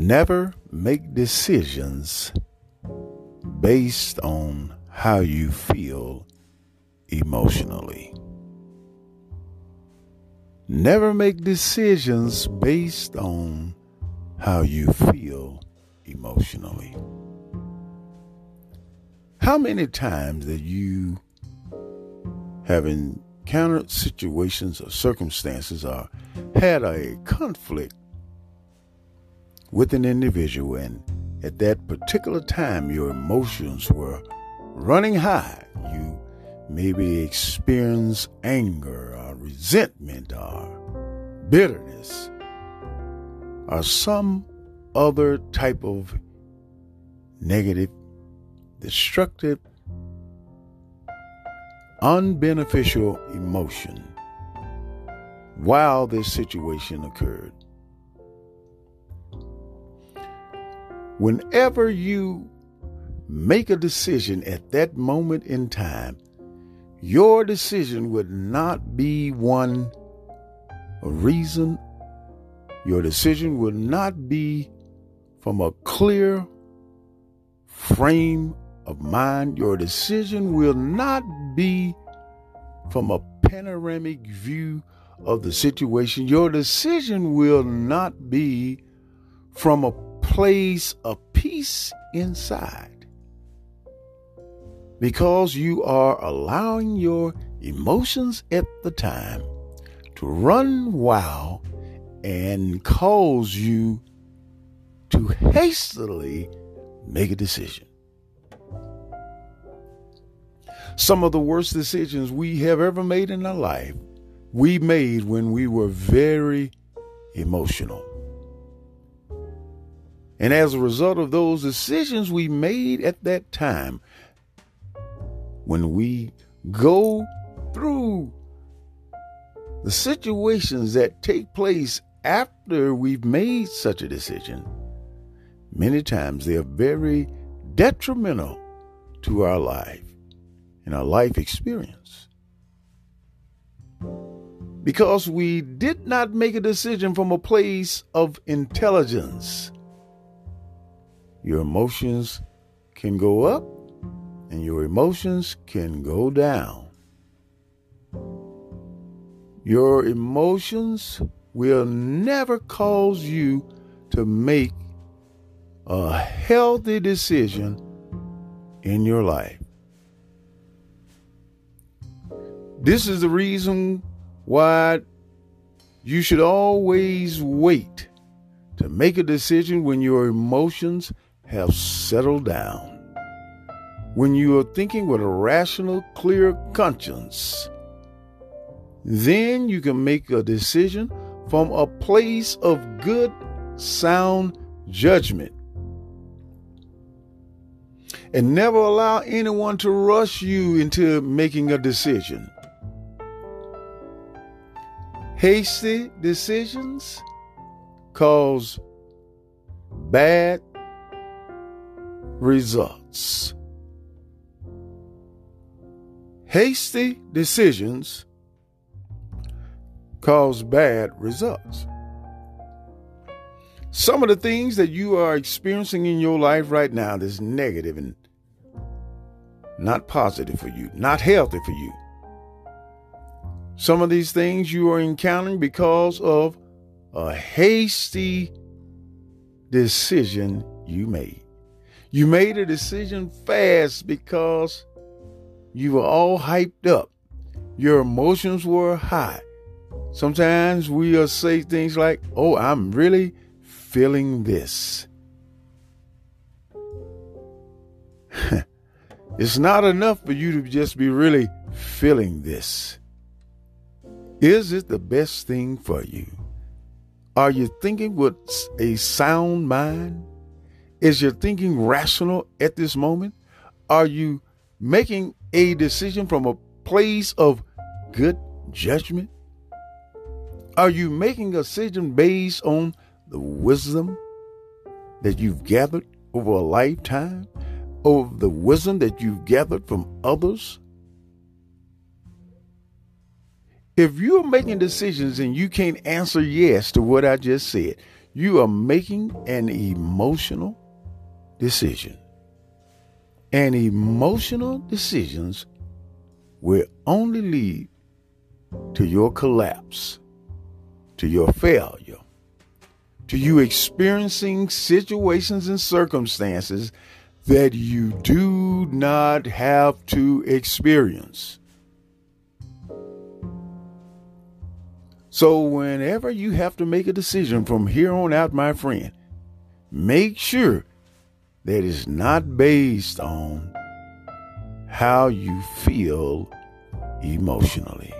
Never make decisions based on how you feel emotionally. Never make decisions based on how you feel emotionally. How many times that you have encountered situations or circumstances or had a conflict with an individual and at that particular time your emotions were running high. You maybe experience anger or resentment or bitterness or some other type of negative, destructive, unbeneficial emotion while this situation occurred. Whenever you make a decision at that moment in time, your decision would not be one reason. Your decision would not be from a clear frame of mind. Your decision will not be from a panoramic view of the situation. Your decision will not be from a place of peace inside because you are allowing your emotions at the time to run wild and cause you to hastily make a decision. Some of the worst decisions we have ever made in our life, we made when we were very emotional. And as a result of those decisions we made at that time, when we go through the situations that take place after we've made such a decision, many times they are very detrimental to our life and our life experience. Because we did not make a decision from a place of intelligence your emotions can go up and your emotions can go down. Your emotions will never cause you to make a healthy decision in your life. This is the reason why you should always wait to make a decision when your emotions have settled down. When you are thinking with a rational, clear conscience, then you can make a decision from a place of good, sound judgment. And never allow anyone to rush you into making a decision. Hasty decisions cause bad results. Hasty decisions cause bad results. Some of the things that you are experiencing in your life right now that's negative and not positive for you, not healthy for you. Some of these things you are encountering because of a hasty decision you made. You made a decision fast because you were all hyped up. Your emotions were high. Sometimes we'll say things like, Oh, I'm really feeling this. it's not enough for you to just be really feeling this. Is it the best thing for you? Are you thinking with a sound mind? Is your thinking rational at this moment? Are you making a decision from a place of good judgment? Are you making a decision based on the wisdom that you've gathered over a lifetime, over the wisdom that you've gathered from others? If you're making decisions and you can't answer yes to what I just said, you are making an emotional decision. And emotional decisions will only lead to your collapse, to your failure, to you experiencing situations and circumstances that you do not have to experience. So, whenever you have to make a decision from here on out, my friend, make sure that it's not based on how you feel emotionally.